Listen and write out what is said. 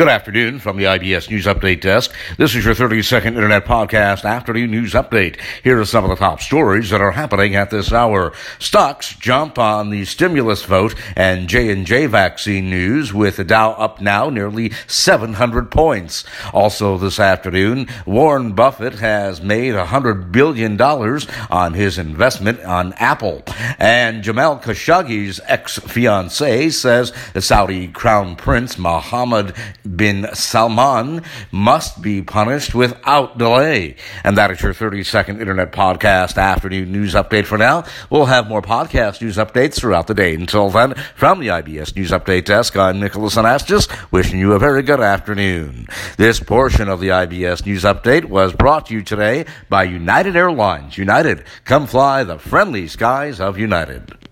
Good afternoon from the IBS News Update Desk. This is your 30 second Internet Podcast Afternoon News Update. Here are some of the top stories that are happening at this hour. Stocks jump on the stimulus vote and J&J vaccine news with the Dow up now nearly 700 points. Also this afternoon, Warren Buffett has made $100 billion on his investment on Apple. And Jamal Khashoggi's ex-fiancée says the Saudi Crown Prince Mohammed bin Salman must be punished without delay. And that is your 30 second internet podcast afternoon news update for now. We'll have more podcast news updates throughout the day. Until then, from the IBS News Update Desk, I'm Nicholas Anastas, wishing you a very good afternoon. This portion of the IBS News Update was brought to you today by United Airlines. United, come fly the friendly skies of United.